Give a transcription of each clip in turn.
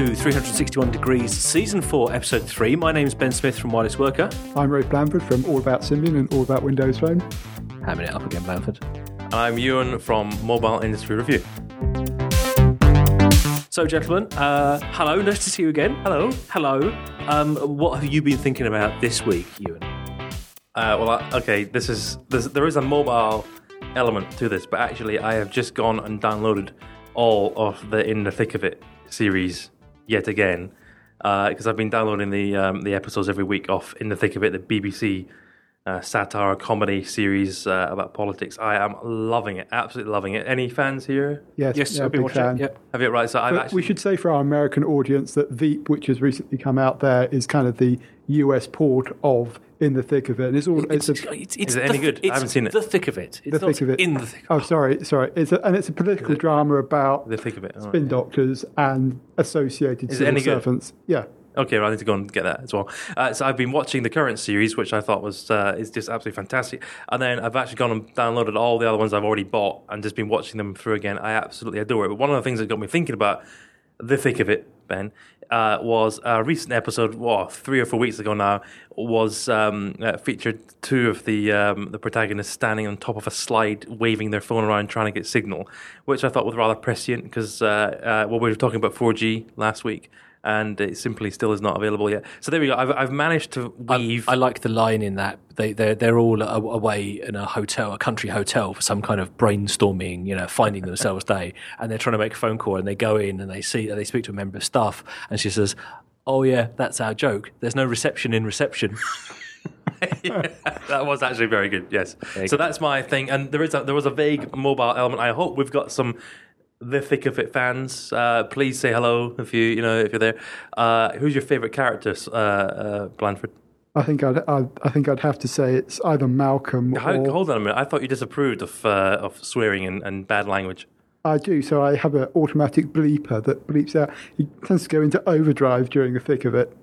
and welcome to 361 Degrees Season 4, Episode 3. My name's Ben Smith from Wireless Worker. I'm Rafe Blanford from All About Symbian and All About Windows Phone. Hamming it up again, Blanford. And I'm Ewan from Mobile Industry Review. So, gentlemen, uh, hello, nice to see you again. Hello. Hello. Um, what have you been thinking about this week, Ewan? Uh, well, I- okay, this is there is a mobile element to this, but actually, I have just gone and downloaded all of the In the Thick of It series yet again because I've been downloading the um, the episodes every week off In the Thick of It, the BBC uh, satire comedy series uh, about politics. I am loving it, absolutely loving it. Any fans here? Yes, Yes, yeah, I've been big watching fan. it. Yep. Have you right? So I've actually we should say for our American audience that Veep, which has recently come out there, is kind of the US port of In the Thick of It. And it's all it's, It's, a, it's, it's Is it the any th- good? I haven't seen it. The thick of it. It's the not thick of it. In the thick. Oh, sorry, sorry. It's a, and it's a political drama about the thick of it. all right. spin doctors and associated Is it civil any good? servants. Yeah. Okay, well, I need to go and get that as well. Uh, so I've been watching the current series, which I thought was uh, is just absolutely fantastic. And then I've actually gone and downloaded all the other ones I've already bought and just been watching them through again. I absolutely adore it. But one of the things that got me thinking about the thick of it, Ben, uh, was a recent episode, well, three or four weeks ago now, was um, uh, featured two of the um, the protagonists standing on top of a slide, waving their phone around, trying to get signal, which I thought was rather prescient because uh, uh, well, we were talking about 4G last week. And it simply still is not available yet. So there we go. I've, I've managed to weave. I like the line in that they they're, they're all away in a hotel, a country hotel, for some kind of brainstorming, you know, finding themselves day, and they're trying to make a phone call, and they go in and they see they speak to a member of staff, and she says, "Oh yeah, that's our joke. There's no reception in reception." that was actually very good. Yes. So that's my thing, and there is a, there was a vague mobile element. I hope we've got some the thick of it fans. Uh, please say hello if you you know if you're there. Uh, who's your favorite character, uh, uh, Blanford? I think I'd, I'd I think I'd have to say it's either Malcolm How, or hold on a minute. I thought you disapproved of uh, of swearing and, and bad language. I do. So I have an automatic bleeper that bleeps out. He tends to go into overdrive during the thick of it.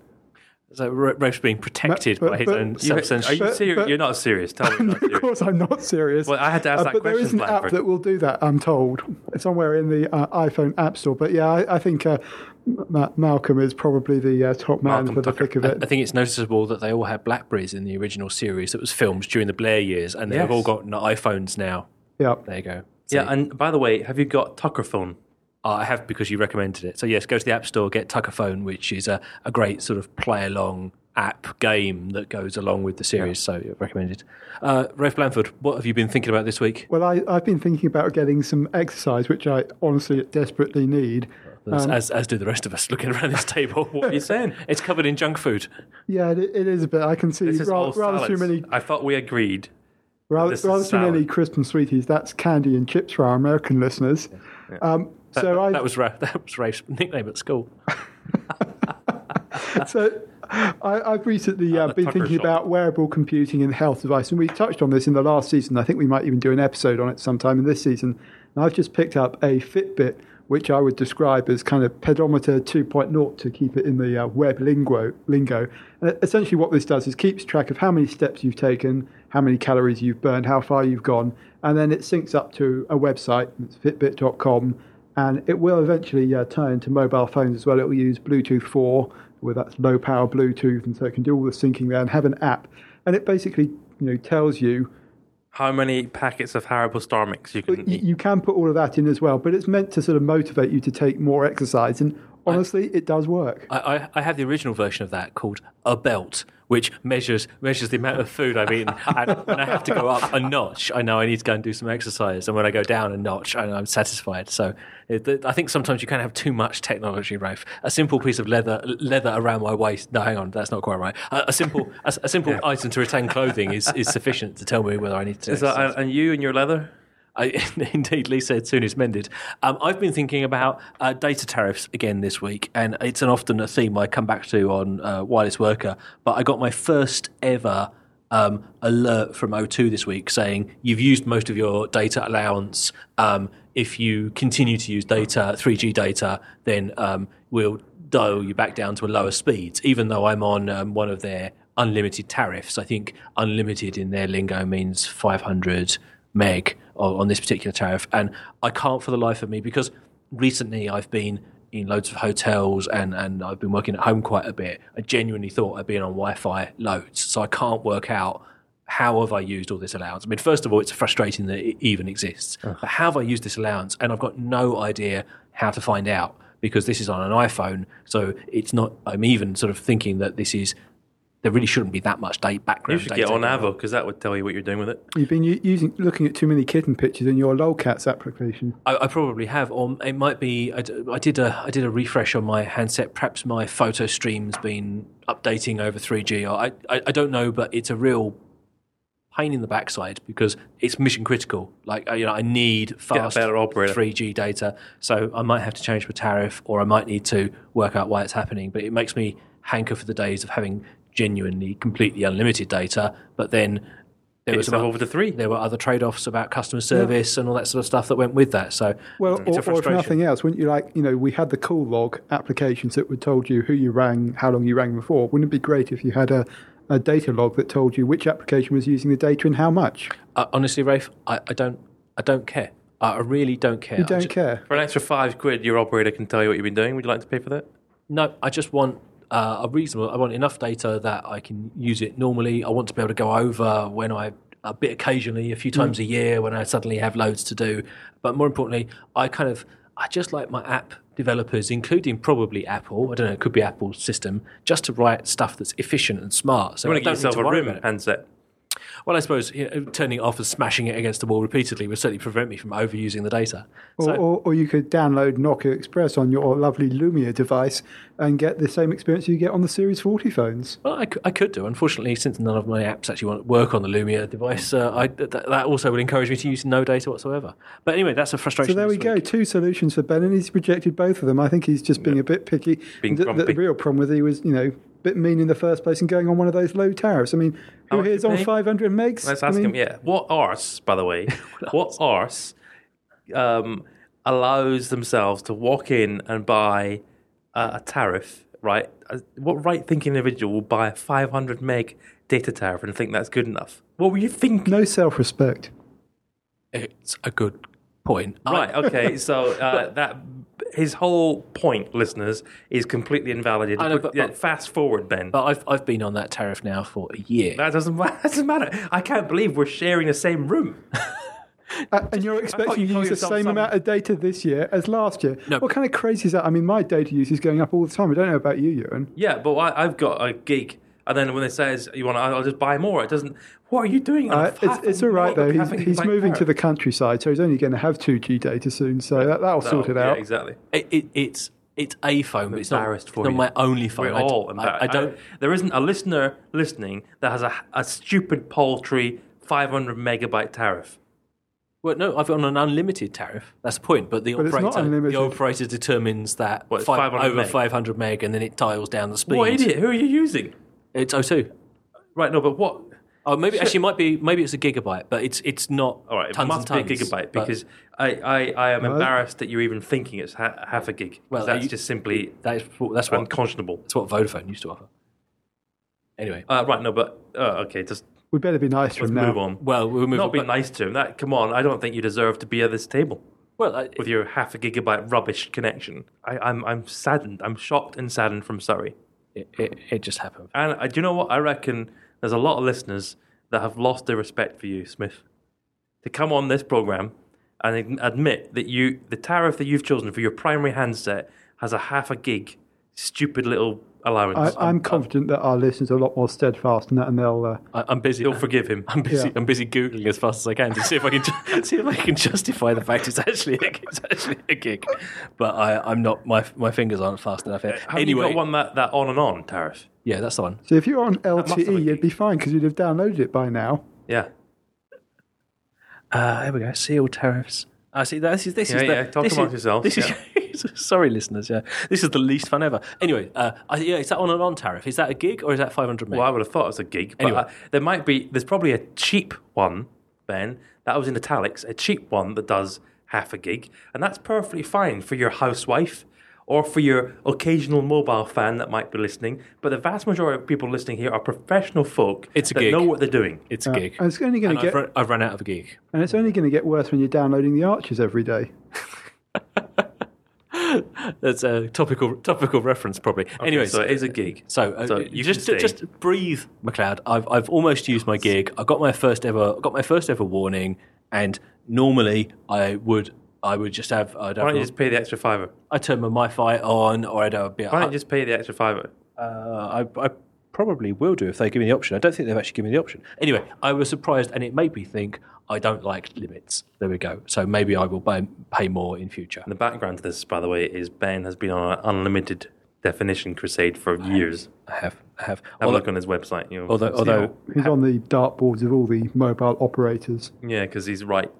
So Ra- Rafe's being protected But- by his but- own You, self are you But- serious? but- you're not serious. Tell me. Not of serious. course, I'm not serious. Well, I had to ask Uh, that but there is question, an app that will do that. I'm told somewhere in the uh, iPhone App Store. But yeah, I, I think uh, Ma- Malcolm is probably the uh, top man Malcolm for the Tucker. thick of it. I think it's noticeable that they all had Blackberries in the original series that was filmed during the Blair years, and they've Yes. all got iPhones now. yeah. There you go. Yeah, and by the way, have you got Tucker phone? Uh, I have because you recommended it. So yes, go to the App Store, get Tucker Phone, which is a, a great sort of play along app game that goes along with the series. So recommended. Uh, Rafe Blanford, what have you been thinking about this week? Well, I, I've been thinking about getting some exercise, which I honestly desperately need. As, Um, as, as do the rest of us looking around this table. What are you saying? It's covered in junk food. Yeah, it, it is a bit. I can see This is all rather, rather too many, I thought we agreed. rather, this is rather too many salad. crisp and sweeties. That's candy and chips for our American listeners. Um, so I, That was Ra- that was Rafe's nickname at school. so I, I've recently uh, the been thinking shop. about wearable computing and health device, and we touched on this in the last season. I think we might even do an episode on it sometime in this season. And I've just picked up a Fitbit, which I would describe as kind of pedometer 2.0 to keep it in the uh, web lingo. lingo. And essentially, what this does is keeps track of how many steps you've taken, how many calories you've burned, how far you've gone, and then it syncs up to a website. It's Fitbit.com and it will eventually uh, tie into mobile phones as well. It will use Bluetooth 4, where that's low power Bluetooth, and so it can do all the syncing there and have an app. And it basically, you know, tells you How many packets of Haribo Star Mix you can you, you can put all of that in as well, but it's meant to sort of motivate you to take more exercise. And honestly, it does work. I, I, I have the original version of that called a belt, which measures measures the amount of food I've eaten. And when I have to go up a notch, I know I need to go and do some exercise. And when I go down a notch, I know I'm satisfied. So it, I think sometimes you can have too much technology, Rafe. A simple piece of leather leather around my waist. No, hang on, that's not quite right. A, a simple a, a simple item to retain clothing is, is sufficient to tell me whether I need to. Is that, exercise. and you and your leather? Indeed, said soon is mended. Um, I've been thinking about uh, data tariffs again this week, and it's an often a theme I come back to on uh, Wireless Worker. But I got my first ever um, alert from O2 this week saying you've used most of your data allowance. Um, if you continue to use data, 3G data, then um, we'll dial you back down to a lower speed, even though I'm on um, one of their unlimited tariffs. I think unlimited in their lingo means 500 meg on this particular tariff. And I can't for the life of me, because recently I've been in loads of hotels and, and I've been working at home quite a bit, I genuinely thought I'd been on Wi Fi loads. So I can't work out how have I used all this allowance. I mean, first of all, it's frustrating that it even exists. But how have I used this allowance? And I've got no idea how to find out because this is on an iPhone. So it's not, I'm even sort of thinking that this is, there really shouldn't be that much data You should data. get on going Avo because that would tell you what you're doing with it. You've been using looking at too many kitten pictures in your lolcats application. I, I probably have, or it might be. I did a I did a refresh on my handset. Perhaps my photo stream's been updating over three G. Or I, I I don't know, but it's a real pain in the backside because it's mission critical. Like uh, you know, I need fast better three G data, so I might have to change my tariff, or I might need to work out why it's happening. But it makes me hanker for the days of having genuinely completely unlimited data, but then. There Get was yourself some- over the three. there were other trade-offs about customer service and all that sort of stuff that went with that. So Well, it's a or, or if nothing else, wouldn't you like, you know, we had the call log applications that would told you who you rang, how long you rang before. Wouldn't it be great if you had a, a data log that told you which application was using the data and how much? Uh, honestly, Rafe, I, I don't, I don't care. I I really don't care. You I don't ju- care. For an extra five quid, your operator can tell you what you've been doing. Would you like to pay for that? No, I just want uh, a reasonable. I want enough data that I can use it normally. I want to be able to go over when I a bit occasionally, a few times a year when I suddenly have loads to do. But more importantly, I kind of I just like my app developers, including probably Apple. I don't know, it could be Apple's system, just to write stuff that's efficient and smart. So You want to get yourself a room handset. Well, I suppose you know, turning it off and smashing it against the wall repeatedly would certainly prevent me from overusing the data. Or, So- or, or you could download Nokia Express on your lovely Lumia device and get the same experience you get on the Series 40 phones. Well, I, I could do. Unfortunately, since none of my apps actually want work on the Lumia device, uh, I, th- that also would encourage me to use no data whatsoever. But anyway, that's a frustration. So there we this go, two solutions for Ben, and he's rejected both of them. I think he's just being a bit picky. Being the, the real problem with he was, you know, mean in the first place and going on one of those low tariffs. I mean, How who here's on 500 megs? Let's I ask mean, him. Yeah, what arse, by the way, what arse um, allows themselves to walk in and buy a, a tariff? Right? Uh, What right-thinking individual will buy a 500 meg data tariff and think that's good enough? What were you thinking? No self-respect. It's a good point. I- Right. Okay. So uh, that his whole point, listeners, is completely invalidated. I know, but- Yeah, but- fast forward, Ben. but I've I've been on that tariff now for a year. that doesn't, that doesn't matter. I can't believe we're sharing the same room. Uh, and you're expecting you to use the same some- amount of data this year as last year. No. What kind of crazy is that? I mean, my data use is going up all the time. I don't know about you, Ewan. Yeah, but I, I've got a gig, and then when it says you want, to, I'll just buy more. It doesn't. What are you doing? Uh, it's, it's all right, though. He's, he's gigabyte moving to the countryside, so he's only going to have 2G data soon, so that, that'll So, sort it yeah, out. exactly. It, it, it's it's a phone, but it's not, embarrassed it's for not you. my only phone. We're I d- all I, embarrassed. I don't. there isn't a listener listening that has a, a stupid paltry 500 megabyte tariff. Well, no, I've got an unlimited tariff. That's the point. But the But operator, the operator determines that What, five, 500 over meg? 500 meg, and then it dials down the speed. What idiot? Who are you using? It's O2. Right. No, but what? Oh, maybe actually might be maybe it's a gigabyte, but it's it's not. All right, it tons must and be a gigabyte but because I, I, I am Well- embarrassed that you're even thinking it's ha- half a gig. Well, that's you- just simply that is that's what unconscionable. that's what Vodafone used to offer. Anyway, Uh, right. No, but uh, okay. Just We better be nice to let's him now. move on. well, we'll move Not on. be but- nice to him. That come on. I don't think you deserve to be at this table Well, I, with your half a gigabyte rubbish connection. I, I'm I'm saddened. I'm shocked and saddened from Surrey. It, it, just happened. And uh, do you know what? I reckon there's a lot of listeners that have lost their respect for you, Smith, to come on this program and admit that you the tariff that you've chosen for your primary handset has a half a gig stupid little allowance. I, I'm confident that our listeners are a lot more steadfast than that, and they'll. Uh, I, I'm busy. They'll forgive him. I'm busy. Yeah. I'm busy googling as fast as I can to see if I can ju- see if I can justify the fact it's actually a, it's actually a gig. But I, I'm not. My my fingers aren't fast enough yet. Have anyway, you got one that, that on and on tariff? yeah, that's the one. so if you're on must have a LTE, you'd be fine because you'd have downloaded it by now. Yeah. Uh, here we go. Seal tariffs. I see. This is this Yeah, is the, yeah, talk this amongst is, yourselves, This is sorry, listeners. Yeah, this is the least fun ever. Anyway, uh, I, yeah, is that on and on tariff? Is that a gig or is that 500 meg? Well, I would have thought it was a gig. But Anyway. uh, there might be, there's probably a cheap one, Ben, that was in italics, a cheap one that does half a gig. And that's perfectly fine for your housewife or for your occasional mobile fan that might be listening. But the vast majority of people listening here are professional folk It's a that gig. know what they're doing. it's a Uh, gig. and it's only going And to I've, get run, I've run out of a gig. and it's only going to get worse when you're downloading the Archers every day. That's a topical topical reference, probably. Anyway, so it is a gig. So, uh, So you just just breathe, MacLeod. I've I've almost used my gig. I got my first ever got my first ever warning, and normally I would I would just have I'd Why don't you just pay the extra fiver? I turn my MiFi on, or I'd have, be Why don't you just pay the extra fiver? uh, I, I probably will do if they give me the option. I don't think they've actually given me the option. Anyway, I was surprised, and it made me think I don't like limits. There we go. So maybe I will pay, pay more in future. And the background to this, by the way, is Ben has been on an unlimited definition crusade for years. I have, I have. Have a look on his website. You know, although, although He's on the dartboards of all the mobile operators. yeah, because he's right.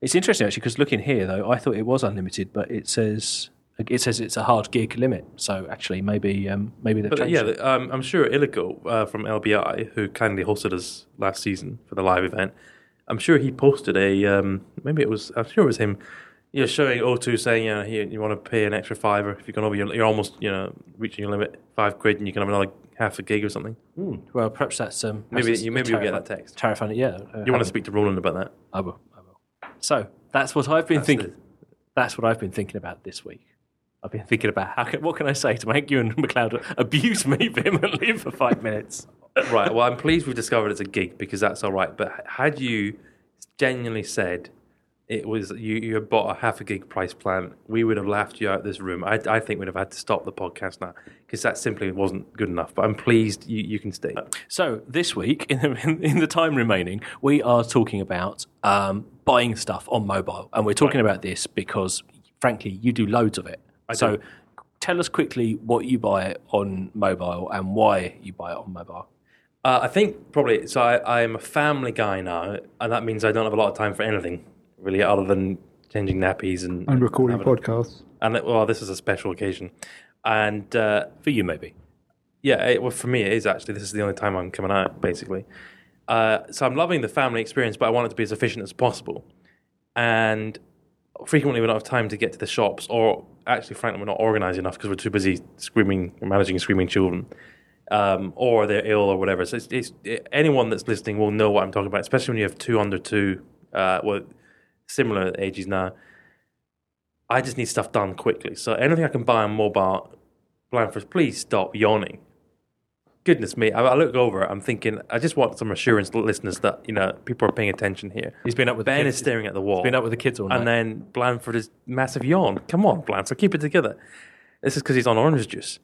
It's interesting actually because looking here though, I thought it was unlimited, but it says it says it's a hard gig limit. So actually, maybe um, maybe they've But changed yeah, it. um, I'm sure Illico uh, from LBI, who kindly hosted us last season for the live event, I'm sure he posted a um, maybe it was I'm sure it was him, you know, showing O2 saying, you know, here you want to pay an extra fiver if you can over your, you're almost you know reaching your limit five quid and you can have another half a gig or something. Hmm. Well, perhaps that's um, Maybe perhaps you, maybe you'll get that text. Tariff on it, yeah. uh, You want to speak to Roland about that? I will. I will. So that's what I've been That's thinking. the- That's what I've been thinking about this week. I've been thinking about how can, what can I say to make you and MacLeod abuse me vehemently for five minutes. right. Well, I'm pleased we've discovered it's a gig because that's all right. But had you genuinely said it was you, you had bought a half a gig price plan, we would have laughed you out of this room. I, I think we'd have had to stop the podcast now because that simply wasn't good enough. But I'm pleased you, you can stay. So this week, in the, in the time remaining, we are talking about um, buying stuff on mobile, and we're talking about this because, frankly, you do loads of it. So, do. tell us quickly what you buy on mobile and why you buy it on mobile. Uh, I think probably so. I, I'm a family guy now, and that means I don't have a lot of time for anything really, other than changing nappies and And recording having- podcasts. And well, this is a special occasion, and uh, For you, maybe. Yeah, it, well, for me, it is actually. This is the only time I'm coming out, basically. Uh, so I'm loving the family experience, but I want it to be as efficient as possible. And frequently, we don't have time to get to the shops, or actually, frankly, we're not organized enough because we're too busy screaming, managing screaming children, um, or they're ill or whatever. So it's, it's, it, anyone that's listening will know what I'm talking about, especially when you have two under two, uh, well, similar ages now. I just need stuff done quickly. So anything I can buy on mobile, Blanford, please stop yawning. Goodness me, I, I look over, I'm thinking, I just want some assurance, listeners, that you know people are paying attention here. He's been up with the Ben is staring at the wall, He's Been up with the kids all night. and then Blanford is massive yawn. Come on, Blanford, keep it together. This is because he's on orange juice.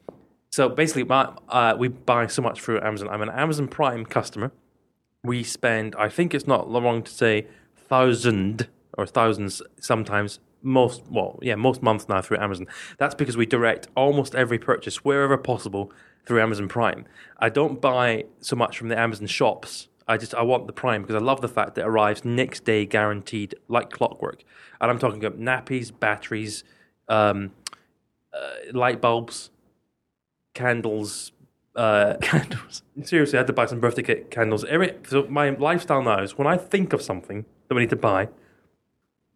So basically, my, uh, we buy so much through Amazon. I'm an Amazon Prime customer. We spend, I think it's not wrong to say, thousand or thousands sometimes. Most well, yeah, most months now through Amazon. That's because we direct almost every purchase wherever possible through Amazon Prime. I don't buy so much from the Amazon shops. I just I want the Prime because I love the fact that it arrives next day guaranteed like clockwork. And I'm talking about nappies, batteries, um, uh, light bulbs, candles, uh, candles. Seriously, I had to buy some birthday cake candles. Every so my lifestyle now is when I think of something that we need to buy,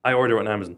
I order it on Amazon.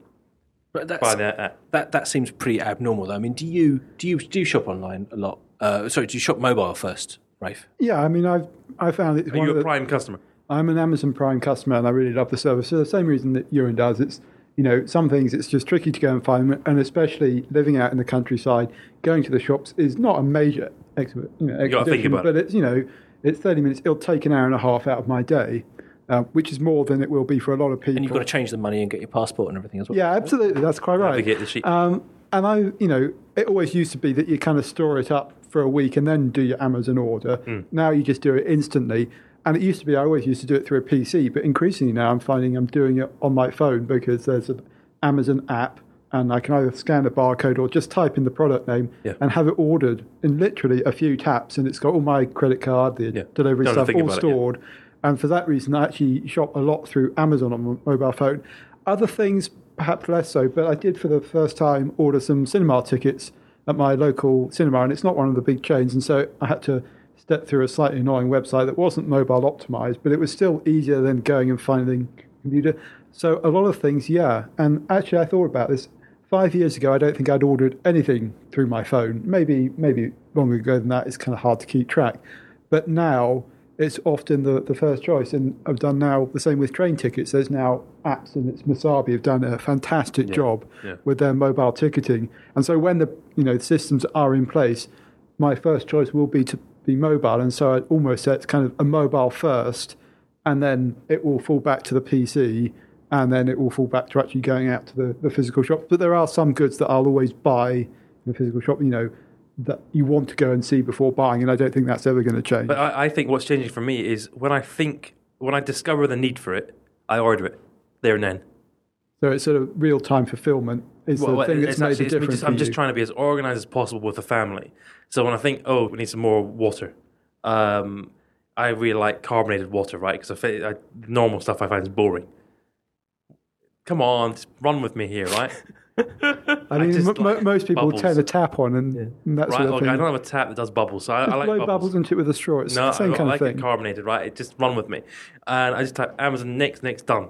But that's, Buy that app. that that seems pretty abnormal. Though. I mean, do you do you do you shop online a lot? Uh, sorry, do you shop mobile first, Rafe? Yeah, I mean, I've I found it's Are you of a the, Prime customer? I'm an Amazon Prime customer and I really love the service. For the same reason that Ewan does, it's you know some things it's just tricky to go and find, them, and especially living out in the countryside, going to the shops is not a major ex- you know, gotta think expedition, about but it's you know it's 30 minutes. It'll take an hour and a half out of my day, uh, which is more than it will be for a lot of people. And you've got to change the money and get your passport and everything as well. Yeah, absolutely. That's quite right. Navigate the sheet. Um, and I, you know, it always used to be that you kind of store it up for a week and then do your Amazon order. Hmm. Now you just do it instantly. And it used to be I always used to do it through a PC, but increasingly now I'm finding I'm doing it on my phone because there's an Amazon app and I can either scan a barcode or just type in the product name Yeah. and have it ordered in literally a few taps. And it's got all my credit card, the Yeah. delivery Don't stuff all stored. it, yeah. And for that reason, I actually shop a lot through Amazon on my mobile phone. Other things, perhaps less so, but I did for the first time order some cinema tickets at my local cinema, and it's not one of the big chains. And so I had to step through a slightly annoying website that wasn't mobile optimized, but it was still easier than going and finding a computer. So a lot of things, yeah. And actually, I thought about this. Five years ago, I don't think I'd ordered anything through my phone. Maybe, maybe longer ago than that. It's kind of hard to keep track. But now, it's often the, the first choice. And I've done now the same with train tickets. There's now apps, and it's Masabi have done a fantastic job yeah. with their mobile ticketing. And so when the you know the systems are in place, my first choice will be to be mobile. And so I almost say it's kind of a mobile first, and then it will fall back to the PC, and then it will fall back to actually going out to the, the physical shop. But there are some goods that I'll always buy in the physical shop. You know. That you want to go and see before buying, and I don't think that's ever going to change. But I, I think what's changing for me is when I think, when I discover the need for it, I order it there and then. So it's sort of real time fulfillment is Well, the well, thing it's that's made actually- the difference. just- I'm just trying to be as organized as possible with the family. So when I think, oh, we need some more water, um, I really like carbonated water, right? Because I, I, normal stuff I find is boring. Come on, run with me here, right? I mean, just mo- mo- like most people bubbles. turn the tap on and, and that right? sort of Look, thing. I don't have a tap that does bubbles, so I, I like blow bubbles. bubbles into it with a straw. It's No, the same I, kind I of like thing. it carbonated, right? It just run with me, and I just type Amazon next, next done.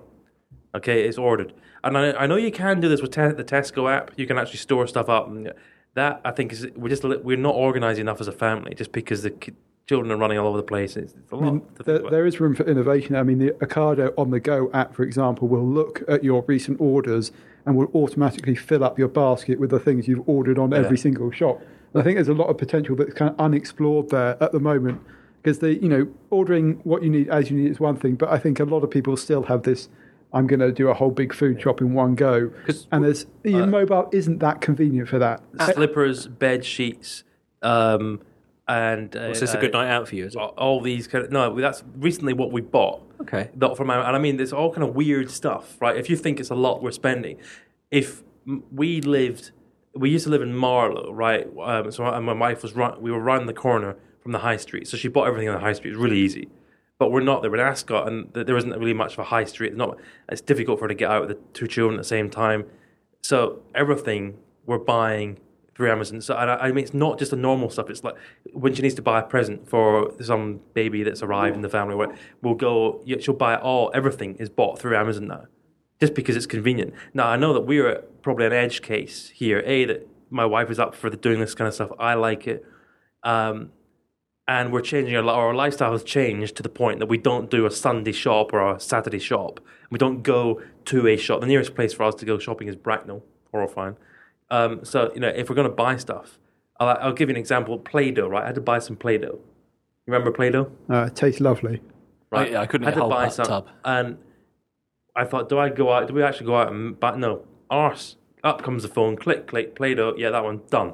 Okay, it's ordered, and I, I know you can do this with te- the Tesco app. You can actually store stuff up, and that I think is we're just we're not organized enough as a family, just because the ki- children are running all over the place. It's, it's a lot. I mean, there, there is room for innovation. I mean, the Ocado on the go app, for example, will look at your recent orders and will automatically fill up your basket with the things you've ordered on every single shop. And I think there's a lot of potential that's kind of unexplored there at the moment because the you know ordering what you need as you need is one thing, but I think a lot of people still have this. I'm going to do a whole big food shop in one go, and there's uh, mobile isn't that convenient for that. slippers, bed sheets, um, and uh, Was this a good night out for you? Is it? all- these kind of no that's recently what we bought. Okay. that from our, and i mean there's all kind of weird stuff right? If you think it's a lot we're spending. If we lived we used to live in marlow right? Um, so my, my wife was run, we were round the corner from the high street. So she bought everything on the high street. It was really easy. But we're not there. We're in ascot and there isn't really much of a high street. It's not it's difficult for her to get out with the two children at the same time. So everything we're buying through Amazon. So I, I mean, it's not just the normal stuff. It's like when she needs to buy a present for some baby that's arrived in the family, where we'll go. She'll buy all. Everything is bought through Amazon now, just because it's convenient. Now I know that we're probably an edge case here. A that my wife is up for the, doing this kind of stuff. I like it. Um, and we're changing our, our lifestyle has changed to the point that we don't do a Sunday shop or a Saturday shop. We don't go to a shop. The nearest place for us to go shopping is Bracknell, horrifying. Um, so you know, if we're going to buy stuff, I'll, I'll give you an example. Play-Doh, right? I had to buy some Play-Doh. You remember Play-Doh? Uh, it tastes lovely. Right. yeah, I couldn't had get to buy some, tub. and I thought, do I go out? Do we actually go out and buy? No, arse. Up comes the phone. Click, click. Play-Doh. Yeah, that one done.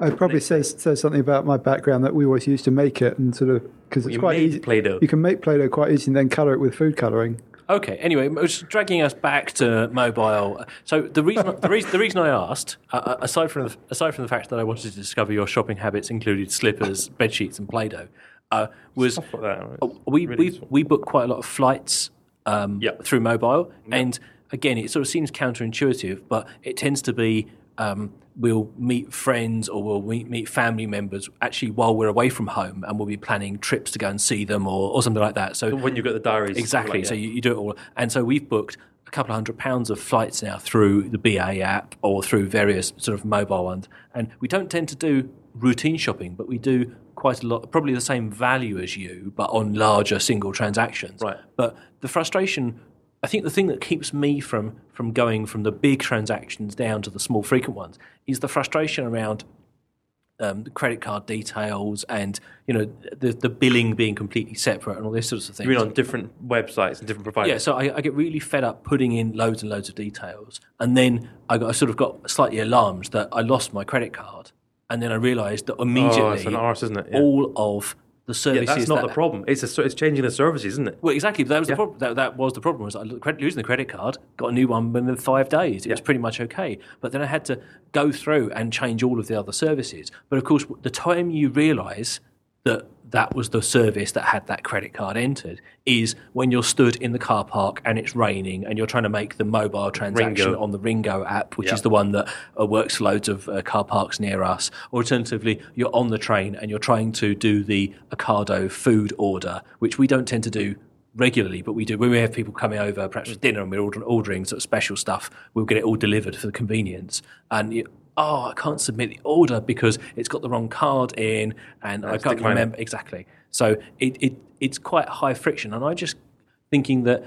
I'd probably say says something about my background that we always used to make it and sort of because it's You quite made easy. Play-Doh. You can make Play-Doh quite easy and then colour it with food colouring. Okay. Anyway, it's dragging us back to mobile. So the reason the reason, the reason I asked, uh, aside from the, aside from the fact that I wanted to discover your shopping habits included slippers, bed sheets, and Play-Doh, uh, was like that. Oh, we Really we we book quite a lot of flights um, Yeah. through mobile, and again, it sort of seems counterintuitive, but it tends to be um, we'll meet friends or we'll meet, meet family members actually while we're away from home, and we'll be planning trips to go and see them or, or something like that. So when you've got the diaries, exactly, like, so you, you do it all, and so we've booked a couple of hundred pounds of flights now through the BA app or through various sort of mobile ones, and we don't tend to do routine shopping, but we do quite a lot, probably the same value as you, but on larger single transactions. Right. But the frustration, I think the thing that keeps me from from going from the big transactions down to the small frequent ones is the frustration around um, the credit card details and you know the the billing being completely separate and all this sorts of things. You're on different websites and different providers. Yeah, so I, I get really fed up putting in loads and loads of details, and then I, got, I sort of got slightly alarmed that I lost my credit card, and then I realised that immediately Oh, it's an arse, isn't it? Yeah. all of the Yeah, that's not that, the problem. It's a, it's changing the services, isn't it? well, exactly. But that was the problem. That, that was the problem. Was credit, losing the credit card, got a new one within five days. It was pretty much okay. But then I had to go through and change all of the other services. But of course, the time you realise that that was the service that had that credit card entered is when you're stood in the car park and it's raining and you're trying to make the mobile transaction RingGo. on the RingGo app, which Yeah. is the one that uh, works loads of uh, car parks near us. Or alternatively, you're on the train and you're trying to do the Ocado food order, which we don't tend to do regularly, but we do. When we have people coming over, perhaps for dinner, and we're ordering, ordering sort of special stuff, we'll get it all delivered for the convenience. And you, oh, I can't submit the order because it's got the wrong card in, and I can't decline it. remember exactly. So it, it it's quite high friction, and I just thinking that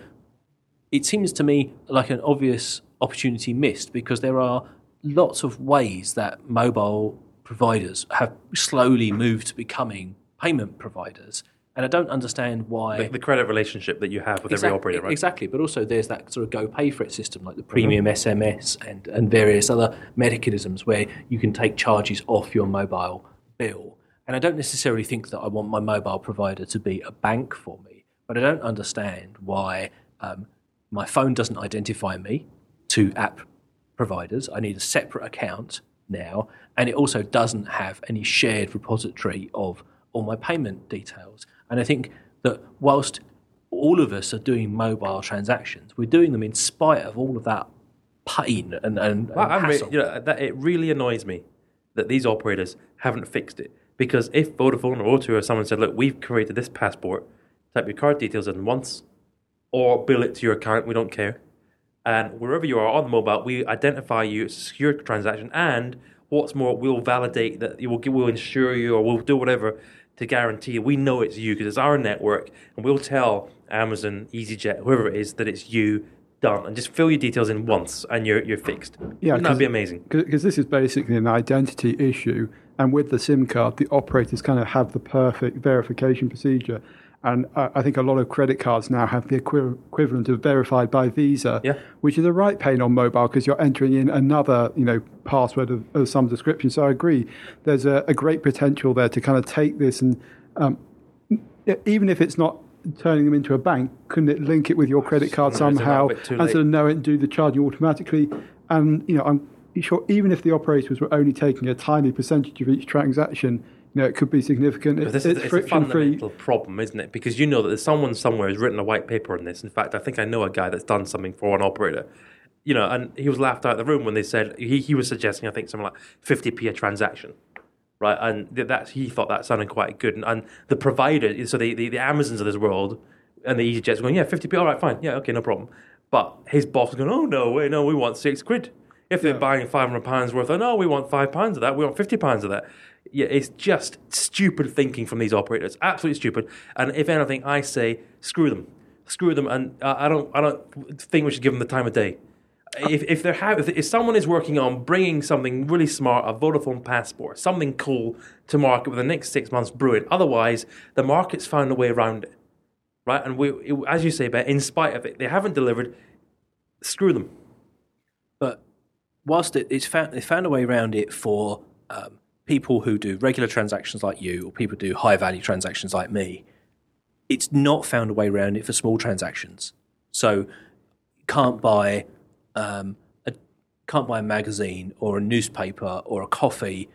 it seems to me like an obvious opportunity missed because there are lots of ways that mobile providers have slowly moved to becoming payment providers. And I don't understand why The, the credit relationship that you have with Exact- every operator, right? Exactly, but also there's that sort of go pay for it system, like the premium SMS and, and various other mechanisms where you can take charges off your mobile bill. And I don't necessarily think that I want my mobile provider to be a bank for me, but I don't understand why um, my phone doesn't identify me to app providers. I need a separate account now, and it also doesn't have any shared repository of all my payment details. And I think that whilst all of us are doing mobile transactions, we're doing them in spite of all of that pain and, and, and Well, I'm re- you know, that, it really annoys me that these operators haven't fixed it. Because if Vodafone or O2 or someone said, look, we've created this passport, type your card details in once, or bill it to your account, we don't care. And wherever you are on the mobile, we identify you, it's a secure transaction, and what's more, we'll validate that you will we'll insure you or we'll do whatever to guarantee we know it's you because it's our network, and we'll tell Amazon, EasyJet, whoever it is, that it's you done, and just fill your details in once, and you're you're fixed. Yeah, Wouldn't be amazing? because this is basically an identity issue, and with the SIM card, the operators kind of have the perfect verification procedure. And uh, I think a lot of credit cards now have the equi- equivalent of verified by Visa, Yeah. which is a right pain on mobile because you're entering in another, you know, password of, of some description. So I agree, there's a, a great potential there to kind of take this and um, even if it's not turning them into a bank, couldn't it link it with your credit card somehow and sort of know it and do the charging automatically? And you know, I'm sure even if the operators were only taking a tiny percentage of each transaction, you know, it could be significant. If this is it's it's a free. fundamental problem, isn't it? Because you know that there's someone somewhere who's written a white paper on this. In fact, I think I know a guy that's done something for an operator. You know, and he was laughed out of the room when they said he, he was suggesting I think something like 50p a transaction, right? And th- that he thought that sounded quite good. And, and the provider, so the, the the Amazons of this world and the EasyJets going, yeah, 50p, all right, fine, yeah, okay, no problem. But his boss was going, oh no, wait, no, we want six quid. If they're buying 500 pounds worth, oh no, we want five pounds of that. We want 50 pounds of that. Yeah, it's just stupid thinking from these operators. Absolutely stupid. And if anything, I say screw them, screw them. And I don't, I don't think we should give them the time of day. If if they're ha- if, if someone is working on bringing something really smart, a Vodafone passport, something cool to market within the next six months, brilliant. Otherwise, the market's found a way around it, right? And we, it- as you say, Ben, in spite of it, they haven't delivered. Screw them. But whilst it, it's found, they found a way around it for um, people who do regular transactions like you, or people who do high value transactions like me, it's not found a way around it for small transactions. So can't buy um, a can't buy a magazine or a newspaper or a coffee.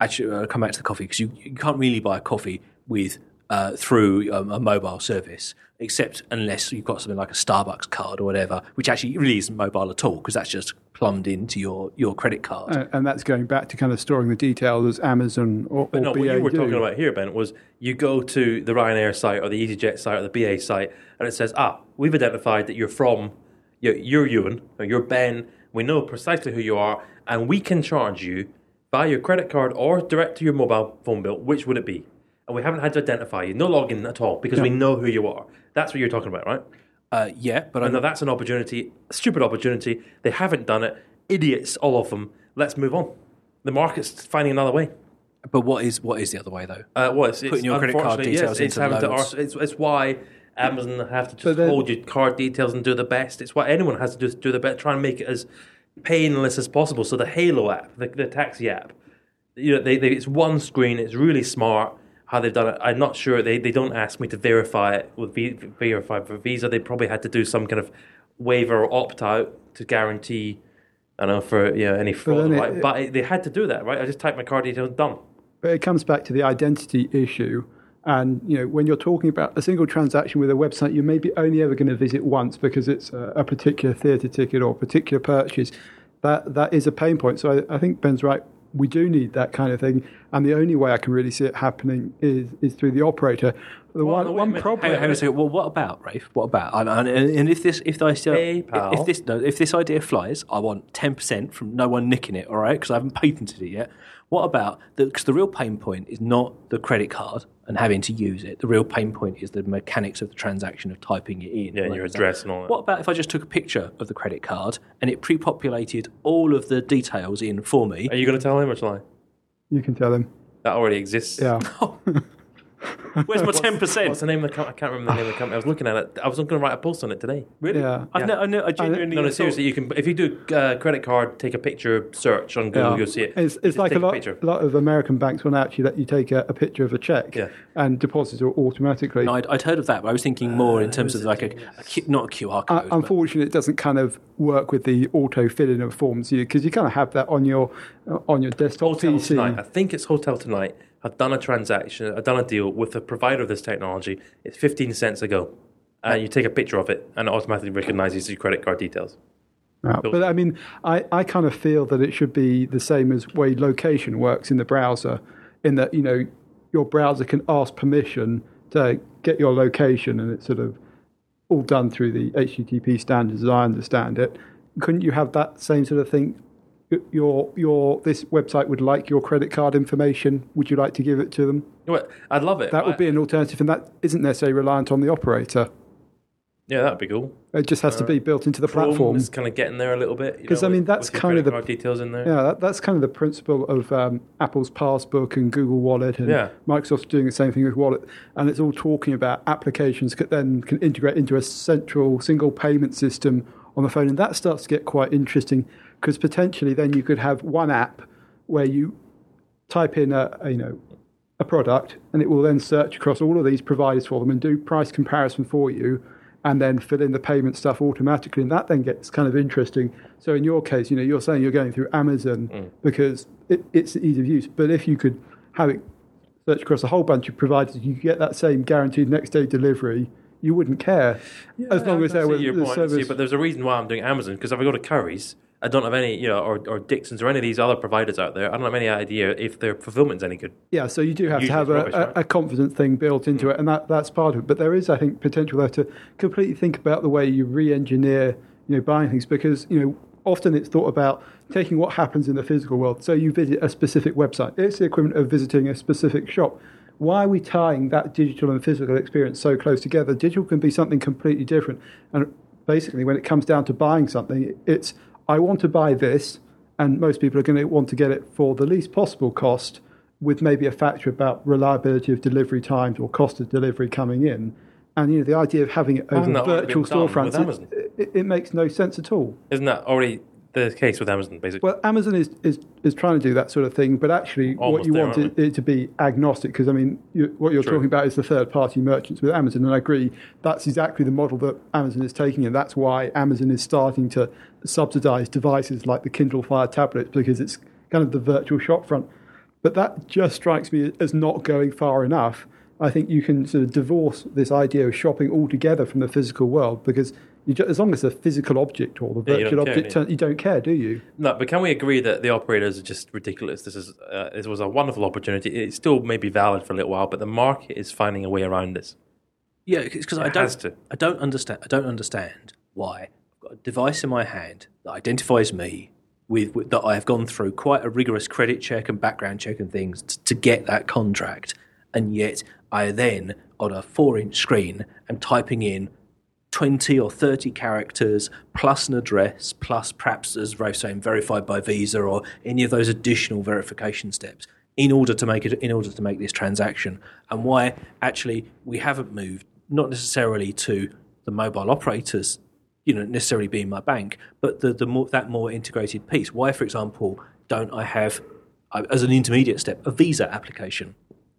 Actually, I'll come back to the coffee because you, you can't really buy a coffee with uh, through um, a mobile service, except unless you've got something like a Starbucks card or whatever, which actually really isn't mobile at all because that's just plumbed into your, your credit card. Uh, and that's going back to kind of storing the details as Amazon or, But or no, BA what you were do. talking about here, Ben, was you go to the Ryanair site or the EasyJet site or the BA site, and it says, ah, we've identified that you're from, you're, you're Ewan, or you're Ben, we know precisely who you are, and we can charge you by your credit card or direct to your mobile phone bill. Which would it be? And we haven't had to identify you, no login at all, because we know who you are. That's what you're talking about, right? Uh, yeah, but And I'm, now that's an opportunity, a stupid opportunity. They haven't done it. Idiots, all of them. Let's move on. The market's finding another way. but what is what is the other way though? Uh, well, it's, it's Putting your credit card unfortunately, details yes, it's into having to loads. ar- it's, it's why Amazon have to just then- hold your card details and do the best. It's why anyone has to just do the best. Try and make it as painless as possible. So the Hailo app, the, the taxi app, you know, they, they, it's one screen. It's really smart how they've done it. I'm not sure they, they don't ask me to verify it with verify for Visa. They probably had to do some kind of waiver or opt out to guarantee. I don't know for yeah any fraud, then it- right? but it, they had to do that, right? I just typed my card details, done. But it comes back to the identity issue. And you know, when you're talking about a single transaction with a website, you may be only ever going to visit once because it's a, a particular theatre ticket or a particular purchase. That that is a pain point. So I, I think Ben's right. We do need that kind of thing. and the only way I can really see it happening is is through the operator. The Well, one, no, one problem. Hang on, hang on a second. Well, what about Rafe? What about? And, and, and if this, if this, uh, PayPal. if this, no, if this idea flies, I want ten percent from no one nicking it. All right, because I haven't patented it yet. What about? Because the real pain point is not the credit card and having to use it. The real pain point is the mechanics of the transaction of typing it in. Yeah, all your that address and all that. What about if I just took a picture of the credit card and it pre-populated all of the details in for me? Are you going to tell him or shall I? You can tell him. That already exists. Yeah. Where's my ten percent? What's the name of the company? I can't remember the name of the company. I was looking at it. I was going to write a post on it today. Really? Yeah. I've Yeah. ne- I, ne- I genuinely No, no, seriously. You can if you do uh, credit card, take a picture, search on Google, Yeah. you'll see it. It's, it's just like a take lot, a lot of American banks will actually let you take a, a picture of a check Yeah. and deposit it automatically. No, I'd, I'd heard of that, but I was thinking more in terms of like a, a Q, not a QR Uh, code. but- unfortunately, it doesn't kind of work with the auto filling of forms because you kind of have that on your uh, on your desktop Hotel PC. Tonight. I think it's Hotel Tonight. I've done a transaction. I've done a deal with the provider of this technology. It's 15 cents a go. And you take a picture of it, and it automatically recognizes your credit card details. Yeah, but I mean, I, I kind of feel that it should be the same as way location works in the browser, in that you know your browser can ask permission to get your location, and it's sort of all done through the HTTP standards, as I understand it. Couldn't you have that same sort of thing? Your your this website would like your credit card information. Would you like to give it to them? What? I'd love it. That would I- be an alternative, and that isn't necessarily reliant on the operator. yeah, that'd be cool. It just has to be built into the platform. is kind of getting there a little bit. Because I mean, that's kind of the- details in there. Yeah, that, that's kind of the principle of um, Apple's Passbook and Google Wallet, and Yeah. Microsoft's doing the same thing with Wallet. And it's all talking about applications that then can integrate into a central single payment system on the phone, and that starts to get quite interesting because potentially then you could have one app where you type in a, a, you know a product, and it will then search across all of these providers for them and do price comparison for you, and then fill in the payment stuff automatically. And that then gets kind of interesting. So in your case, you know, you're saying you're going through Amazon mm. because it, it's ease of use. But if you could have it search across a whole bunch of providers, you get that same guaranteed next day delivery. You wouldn't care as long I as can there see was your the point, I see, service. but there's a reason why I'm doing Amazon because if I go to Curry's, I don't have any, you know, or, or Dixon's or any of these other providers out there. I don't have any idea if their fulfillment's any good. Yeah, so you do have to have a, rubbish, a, right? a confident thing built into mm. it, and that, that's part of it. But there is, I think, potential there to completely think about the way you re-engineer, you know, buying things because you know often it's thought about taking what happens in the physical world. So you visit a specific website; it's the equivalent of visiting a specific shop. Why are we tying that digital and physical experience so close together? Digital can be something completely different, and basically, when it comes down to buying something, it's I want to buy this, and most people are going to want to get it for the least possible cost with maybe a factor about reliability of delivery times or cost of delivery coming in. And you know the idea of having it over Hasn't that already virtual been done with storefronts, it, it, it makes no sense at all. Isn't that already the case with Amazon, basically? Well, Amazon is, is, is trying to do that sort of thing, but actually, what you there, want it, it to be agnostic. Because I mean, you, what you're True. talking about is the third-party merchants with Amazon, and I agree that's exactly the model that Amazon is taking, and that's why Amazon is starting to subsidize devices like the Kindle Fire tablets because it's kind of the virtual shopfront. But that just strikes me as not going far enough. I think you can sort of divorce this idea of shopping altogether from the physical world because you ju- as long as the physical object or the Yeah, virtual don't care, object, turn- you don't care, do you? No, but can we agree that the operators are just ridiculous? This is uh, this was a wonderful opportunity. It still may be valid for a little while, but the market is finding a way around this. Yeah, because I don't, has to. I don't understand. I don't understand why I've got a device in my hand that identifies me with, with that I have gone through quite a rigorous credit check and background check and things t- to get that contract, and yet I then on a four-inch screen am typing in. 20 or 30 characters plus an address plus perhaps as Rafe's saying verified by visa or any of those additional verification steps in order to make it in order to make this transaction. And why actually we haven't moved not necessarily to the mobile operators you know necessarily being my bank but the, the more that more integrated piece. Why for example don't I have uh, as an intermediate step a visa application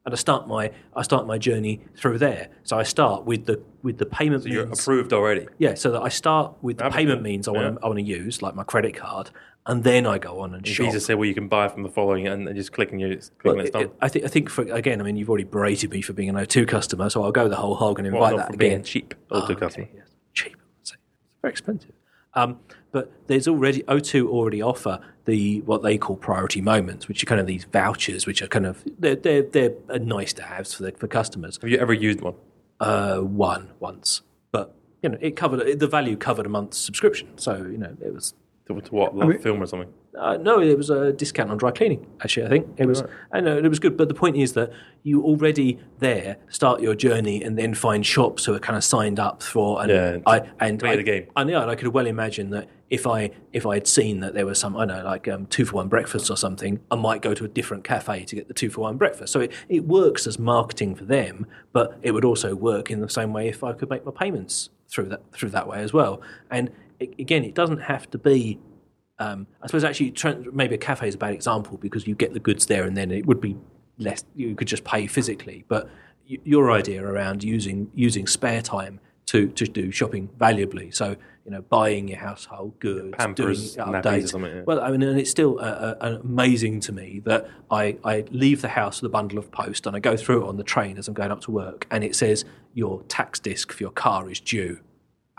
and I start my I start my journey through there so I start with the with the payment You're means approved already. yeah, so that I start with the That'd payment means I want to I want to use, like my credit card, and then I go on and shop. Visa say, well, you can buy from the following, and just clicking you, clicking it's it- done. it- I think I think for again, I mean, you've already berated me for being an O2 customer, so I'll go the whole hog and invite Well, that for again. being cheap, Oh, ah, O2 okay, customer. yes. Cheap, it's very expensive. Um, but there's already O2 already offer the what they call priority moments, which are kind of these vouchers, which are kind of they're they're, they're nice to have for the, for customers. Have you ever used one? Uh, one once, but you know it covered the value covered a month's subscription, so you know it was To, to what? Love mean- film or something? uh, no, it was a discount on dry cleaning. Actually, I think it was. I know it was good, but the point is that you already there start your journey and then find shops who are kind of signed up for. And Yeah, I and play I, the game. I know, and I could well imagine that if I if I had seen that there was some I don't know like um, two for one breakfast or something, I might go to a different cafe to get the two for one breakfast. So it, it works as marketing for them, but it would also work in the same way if I could make my payments through that through that way as well. And again, it doesn't have to be um, I suppose actually maybe a cafe is a bad example because you get the goods there and then it would be less. You could just pay physically. But y- your idea around using using spare time to to do shopping valuably, so you know buying your household goods, Pampers, doing updates. yeah. Well, I mean, and it's still uh, uh, amazing to me that I, I leave the house with a bundle of post and I go through it on the train as I'm going up to work, and it says your tax disc for your car is due.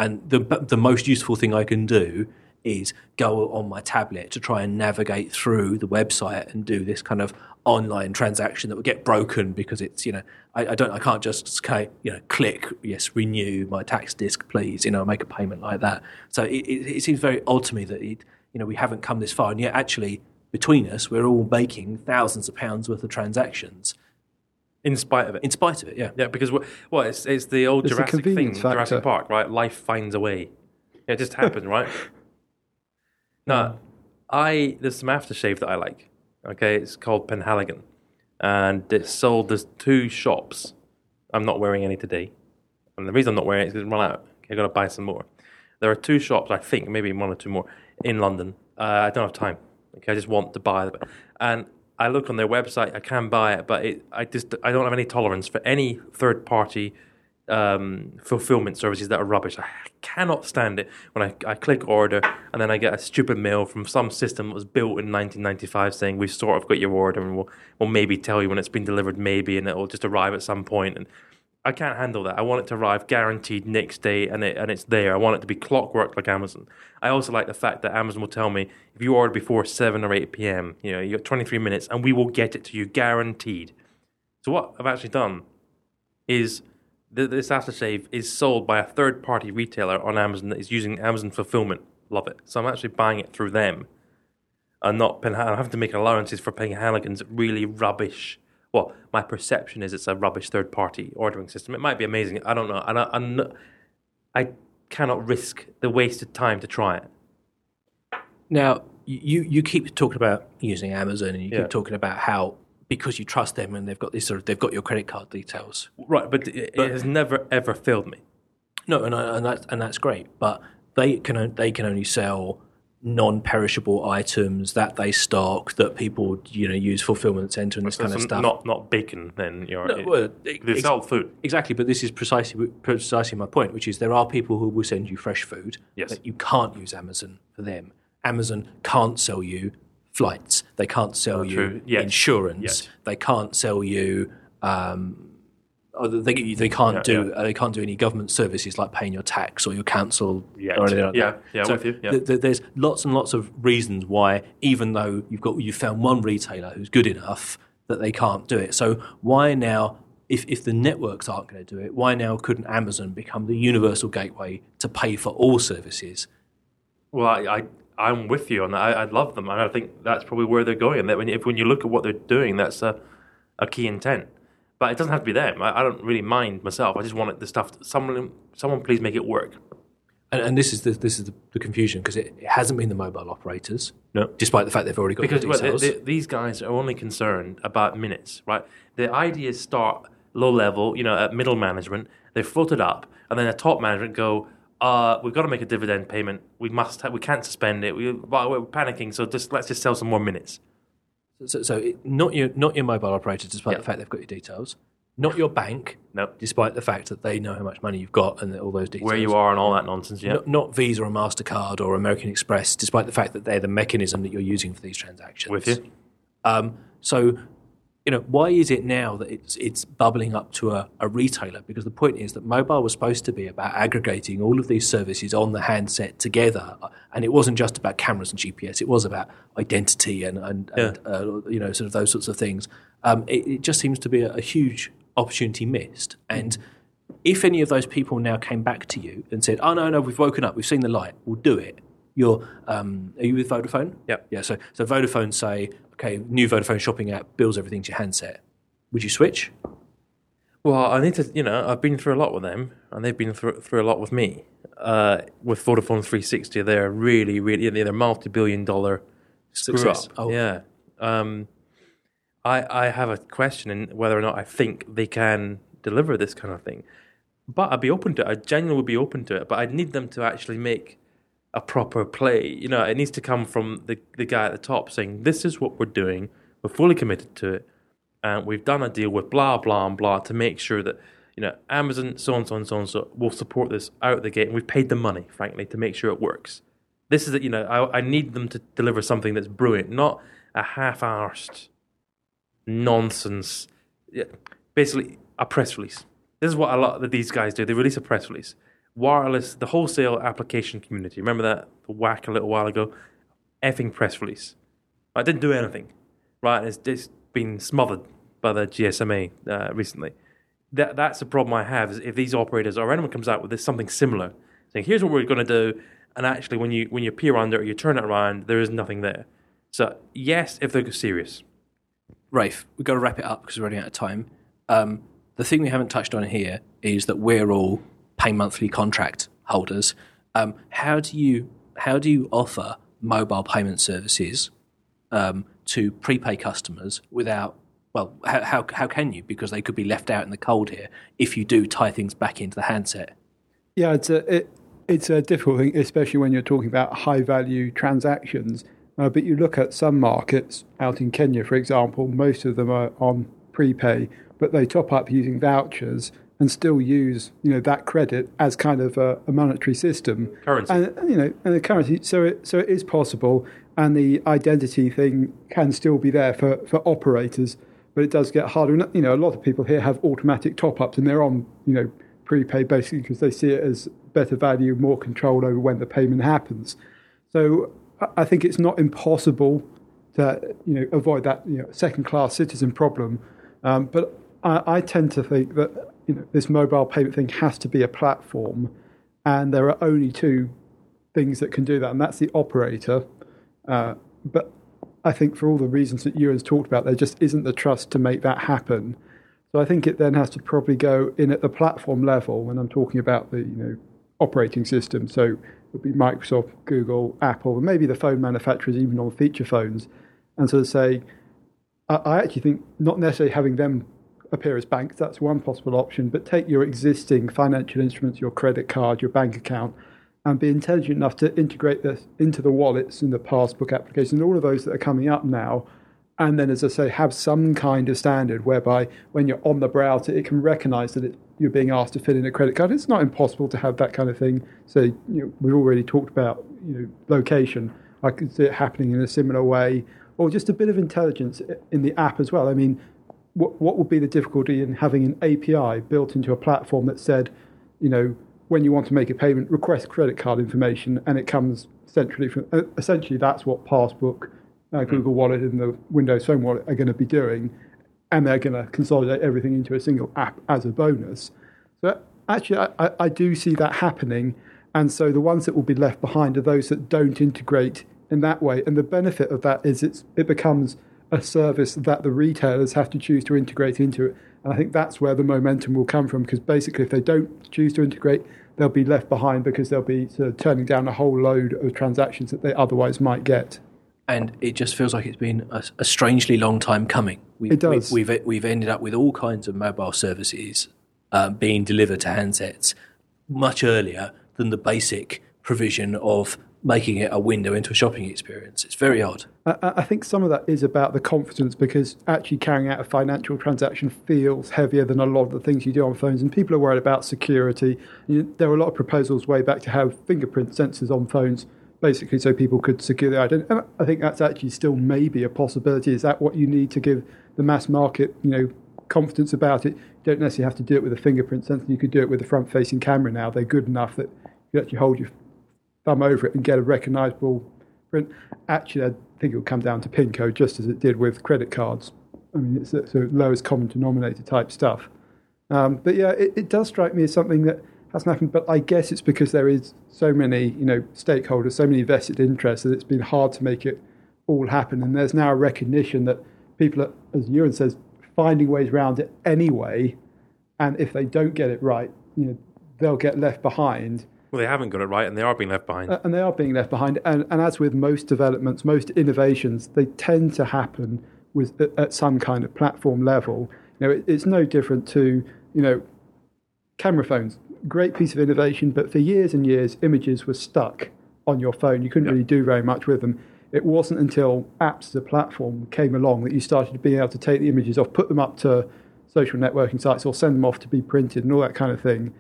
And the the most useful thing I can do is go on my tablet to try and navigate through the website and do this kind of online transaction that would get broken because it's you know I, I don't I can't just you know click yes renew my tax disc please you know make a payment like that. So it, it, it seems very odd to me that it, you know we haven't come this far and yet actually between us we're all making thousands of pounds worth of transactions In spite of it. in spite of it. Yeah. Yeah, because what- well, it's, it's the old It's Jurassic thing, factor. Jurassic Park, right? Life finds a way. It just happens, right? Now, I there's some aftershave that I like. Okay, it's called Penhaligon, and it's sold. There's two shops. I'm not wearing any today, and the reason I'm not wearing it is because it's run out. Okay, I've got to buy some more. There are two shops, I think, maybe one or two more in London. Uh, I don't have time. Okay, I just want to buy them, and I look on their website. I can buy it, but it, I just I don't have any tolerance for any third party um, fulfillment services that are rubbish. I cannot stand it when I, I click order and then I get a stupid mail from some system that was built in 1995 saying we've sort of got your order and we'll, we'll maybe tell you when it's been delivered, maybe, and it will just arrive at some point. And I can't handle that. I want it to arrive guaranteed next day and it, and it's there. I want it to be clockwork like Amazon. I also like the fact that Amazon will tell me if you order before 7 or 8 p.m., you know, you got 23 minutes and we will get it to you guaranteed. So what I've actually done is th- this aftershave is sold by a third party retailer on Amazon that is using Amazon fulfillment. Love it. So I'm actually buying it through them and not Penn. I'm having to make allowances for Penhaligon's really rubbish. Well, my perception is it's a rubbish third party ordering system. It might be amazing. I don't know. And I, I'm not, I cannot risk the wasted time to try it. Now, you, you keep talking about using Amazon and you Yeah. keep talking about how because you trust them and they've got this sort of they've got your credit card details. Right, but it, it has never ever failed me. No, and I- and that's and that's great, but they can they can only sell non-perishable items that they stock that people you know use fulfillment center and this kind of stuff. Not not bacon. Then you're No, it- well, they ex- sell food. Exactly, but this is precisely precisely my point, which is there are people who will send you fresh food Yes. that you can't use Amazon for them. Amazon can't sell you flights. They can't sell you. Yes. insurance. Yes. They can't sell you. Um, they, they can't Yeah, do yeah. uh, they can't do any government services like paying your tax or your council Yeah, or anything like yeah, that. yeah, so with you, yeah. th- th- there's lots and lots of reasons why, even though you've got you've found one retailer who's good enough that they can't do it. So why now? If, if the networks aren't going to do it, why now couldn't Amazon become the universal gateway to pay for all services? Well, I, I I'm with you on that. I, I love them, and I think that's probably where they're going. That when if when you look at what they're doing, that's a a key intent. But it doesn't have to be them. I, I don't really mind myself. I just want it, the stuff. Someone, someone, please make it work. And, and this is the, this is the, the confusion because it, it hasn't been the mobile operators, No. despite the fact they've already got Because your well, they, they, these guys are only concerned about minutes, right? The ideas start low level, you know, at middle management. They float it up, and then the top management go, uh, "We've got to make a dividend payment. We must. Ha- we can't suspend it. We, we're panicking, so just let's just sell some more minutes." So, so it, not your not your mobile operator, despite the fact they've got your details. Not your bank, No, despite the fact that they know how much money you've got and all those details. where you are and all that nonsense. Yeah, Not, not Visa or Mastercard or American Express, despite the fact that they're the mechanism that you're using for these transactions. with you. Um, so you know, why is it now that it's it's bubbling up to a, a retailer? Because the point is that mobile was supposed to be about aggregating all of these services on the handset together, and it wasn't just about cameras and GPS. It was about identity and and, Yeah. and uh, you know sort of those sorts of things. Um, it, it just seems to be a, a huge opportunity missed, and if any of those people now came back to you and said, "Oh no, no, we've woken up, we've seen the light, we'll do it," you're um, are you with Vodafone? Yeah, Yeah. So so Vodafone say, okay, new Vodafone shopping app builds everything to your handset. Would you switch? Well, I need to, you know, I've been through a lot with them, and they've been through, through a lot with me. Uh, with Vodafone 360, they're really, really, they're a multi-billion-dollar Success. Oh. Yeah. Um, I I have a question in whether or not I think they can deliver this kind of thing, but I'd be open to it. I genuinely would be open to it, but I'd need them to actually make a proper play. You know, it needs to come from the the guy at the top saying, "This is what we're doing. We're fully committed to it." and we've done a deal with blah blah and blah to make sure that you know Amazon so and so and so and so will support this out the gate, and we've paid the money, frankly, to make sure it works. This is. You know, I, I need them to deliver something that's brilliant, not a half-arsed nonsense. Yeah, basically, a press release. This is what a lot of these guys do. They release a press release. Wireless, the wholesale application community. Remember that WAC a little while ago? Effing press release. I didn't do anything right? It's, it's been smothered by the GSMA uh, recently. That that's the problem I have is if these operators or anyone comes out with this something similar, saying here's what we're going to do, and actually when you when you peer under it, you turn it around, there is nothing there. So yes, if they're serious, Rafe, we've got to wrap it up because we're running out of time. Um, the thing we haven't touched on here is that we're all pay monthly contract holders. Um, how do you how do you offer mobile payment services um, to prepay customers without well how, how how can you because they could be left out in the cold here if you do tie things back into the handset. Yeah, it's a it, it's a difficult thing, especially when you're talking about high value transactions. Uh, but you look at some markets out in Kenya, for example, most of them are on prepay, but they top up using vouchers and still use you know that credit as kind of a, a monetary system Currency. and you know and the currency. So it so it is possible, and the identity thing can still be there for for operators, but it does get harder. And, you know, a lot of people here have automatic top ups, and they're on you know prepaid basically because they see it as better value, more control over when the payment happens. So I- I think it's not impossible to you know avoid that you know second class citizen problem, um, but I, I tend to think that you know this mobile payment thing has to be a platform, and there are only two things that can do that, and that's the operator. Uh, but I think for all the reasons that Ewan's talked about, there just isn't the trust to make that happen. So I think it then has to probably go in at the platform level when I'm talking about the you know operating system. So it would be Microsoft, Google, Apple, and maybe the phone manufacturers even on feature phones, and of say, I actually think not necessarily having them appear as banks, that's one possible option, but take your existing financial instruments, your credit card, your bank account, and be intelligent enough to integrate this into the wallets and the passbook applications, and all of those that are coming up now. And then, as I say, have some kind of standard whereby when you're on the browser, it can recognize that it, you're being asked to fill in a credit card. It's not impossible to have that kind of thing. So, you know, we've already talked about you know, location. I could see it happening in a similar way, or just a bit of intelligence in the app as well. I mean, what what would be the difficulty in having an API built into a platform that said, you know, when you want to make a payment, request credit card information, and it comes centrally from. Essentially, that's what Passbook, uh, Google Wallet, and the Windows Phone Wallet are going to be doing, and they're going to consolidate everything into a single app as a bonus. So actually, I, I, I do see that happening, and so the ones that will be left behind are those that don't integrate in that way. And the benefit of that is it's it becomes a service that the retailers have to choose to integrate into it. And I think that's where the momentum will come from because basically, if they don't choose to integrate, they'll be left behind because they'll be sort of turning down a whole load of transactions that they otherwise might get. and it just feels like it's been a, a strangely long time coming. We, It does. We, have we've ended up with all kinds of mobile services um, being delivered to handsets much earlier than the basic provision of making it a window into a shopping experience. It's very odd. I, I think some of that is about the confidence because actually carrying out a financial transaction feels heavier than a lot of the things you do on phones, and people are worried about security. You know, there were a lot of proposals way back to have fingerprint sensors on phones basically so people could secure their identity. And I think that's actually still maybe a possibility. Is that what you need to give the mass market, you know, confidence about it? You don't necessarily have to do it with a fingerprint sensor. You could do it with a front-facing camera now. They're good enough that you actually hold your thumb over it and get a recognizable print. Actually, I think it will come down to PIN code just as it did with credit cards. I mean, it's the sort of lowest common denominator type stuff. Um, but yeah, it, it does strike me as something that hasn't happened. But I guess it's because there is so many, you know, stakeholders, so many vested interests that it's been hard to make it all happen. And there's now a recognition that people, are, as Ewan says, finding ways around it anyway. And if they don't get it right, you know, they'll get left behind. Well, they haven't got it right, and they are being left behind. Uh, and they are being left behind. And, and as with most developments, most innovations, they tend to happen with at, at some kind of platform level. You know, it, it's no different to you know camera phones. Great piece of innovation, but for years and years, images were stuck on your phone. You couldn't Yeah. really do very much with them. It wasn't until apps as a platform came along that you started being able to take the images off, put them up to social networking sites, or send them off to be printed and all that kind of thing.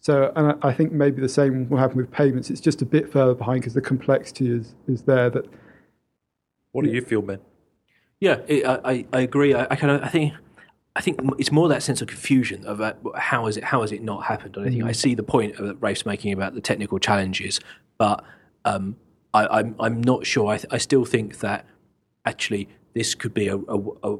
So, and I, I think maybe the same will happen with payments. It's just a bit further behind because the complexity is, is there. That what do you feel, Ben? Yeah, it, I, I- I agree. I, I kind of I think I think it's more that sense of confusion of uh, how is it how has it not happened. And I think I see the point that Rafe's making about the technical challenges, but um, I, I'm I'm not sure. I, th- I still think that actually this could be a, a, a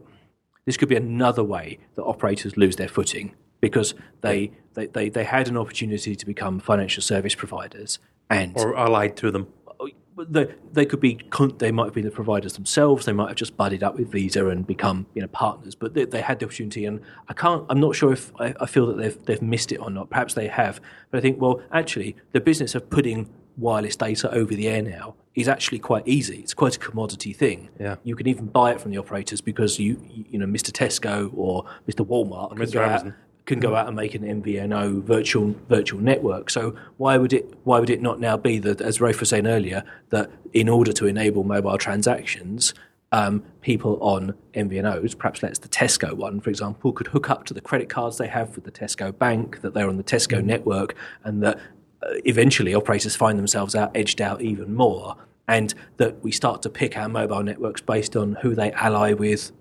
this could be another way that operators lose their footing because they, they, they, they had an opportunity to become financial service providers and Or allied to them? Oh, they, they could be they might have been the providers themselves they might have just buddied up with visa and become you know partners but they, they had the opportunity and i can't i'm not sure if I, I feel that they've they've missed it or not perhaps they have but i think well actually the business of putting wireless data over the air now is actually quite easy it's quite a commodity thing Yeah. you can even buy it from the operators because you you know mr tesco or mr walmart can Mr. go out- Amazon. Can go out and make an MVNO virtual virtual network. So why would it why would it not now be that, as Rafe was saying earlier, that in order to enable mobile transactions, um, people on MVNOs, perhaps that's the Tesco one, for example, could hook up to the credit cards they have with the Tesco bank, that they're on the Tesco network, and that uh, eventually operators find themselves out edged out even more, and that we start to pick our mobile networks based on who they ally with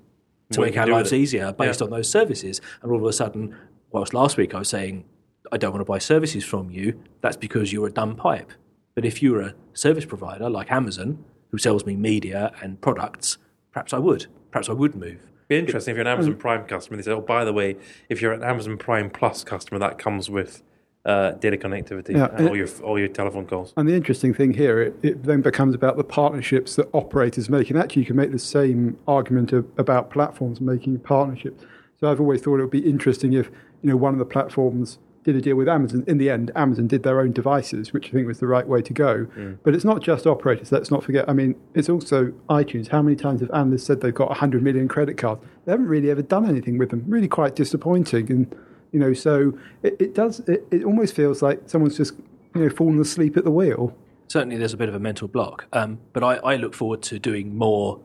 to What make our lives easier based Yeah. on those services. And all of a sudden, whilst last week I was saying, I don't want to buy services from you, that's because you're a dumb pipe. But if you're a service provider like Amazon, who sells me media and products, perhaps I would. Perhaps I would move. It'd Be interesting if you're an Amazon Prime customer. They say, "Oh, by the way, if you're an Amazon Prime Plus customer, that comes with uh, data connectivity Yeah, and all your all your telephone calls." And the interesting thing here, it, it then becomes about the partnerships that operators make. And actually, you can make the same argument of, about platforms making partnerships. So I've always thought it would be interesting if you know one of the platforms did a deal with Amazon. In the end, Amazon did their own devices, which I think was the right way to go. But it's not just operators. Let's not forget. I mean, it's also iTunes. How many times have analysts said they've got 100 million credit cards? They haven't really ever done anything with them. Really quite disappointing. And you know, so it, it does. It, it almost feels like someone's just you know fallen asleep at the wheel. certainly there's a bit of a mental block. Um, but I, I look forward to doing more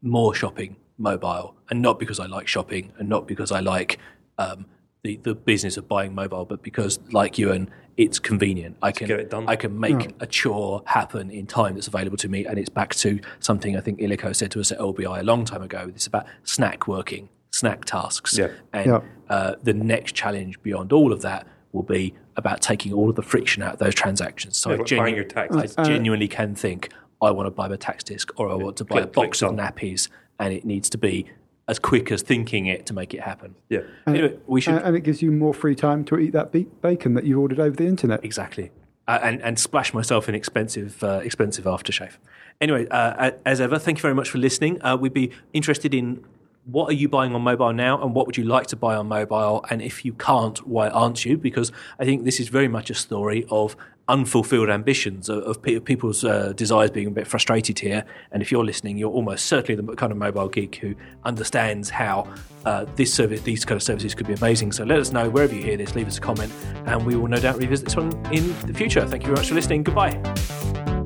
more shopping mobile, and not because I like shopping, and not because I like um, the the business of buying mobile, but because like you and it's convenient. I can get it done. I can make a chore happen in time that's available to me, and it's back to something I think Illico said to us at LBI a long time ago. It's about snack working, snack tasks, Yeah. and Yeah. uh, the next challenge beyond all of that will be about taking all of the friction out of those transactions. So Yeah, I, like genu- buying your taxes. I genuinely can think I want to buy my tax disc or I want to buy Click, a box of nappies, and it needs to be as quick as thinking it to make it happen. Yeah. Anyway, we should And, and it gives you more free time to eat that be- bacon that you've ordered over the internet. exactly uh, and and splash myself in expensive uh, expensive aftershave. Anyway, uh, as ever, thank you very much for listening. Uh, we'd be interested in. What are you buying on mobile now, and what would you like to buy on mobile? And if you can't, why aren't you? Because I think this is very much a story of unfulfilled ambitions, of, of pe- people's uh, desires being a bit frustrated here. And if you're listening, you're almost certainly the kind of mobile geek who understands how uh, this service, these kind of services, could be amazing. So let us know wherever you hear this. Leave us a comment, and we will no doubt revisit this one in the future. Thank you very much for listening. Goodbye.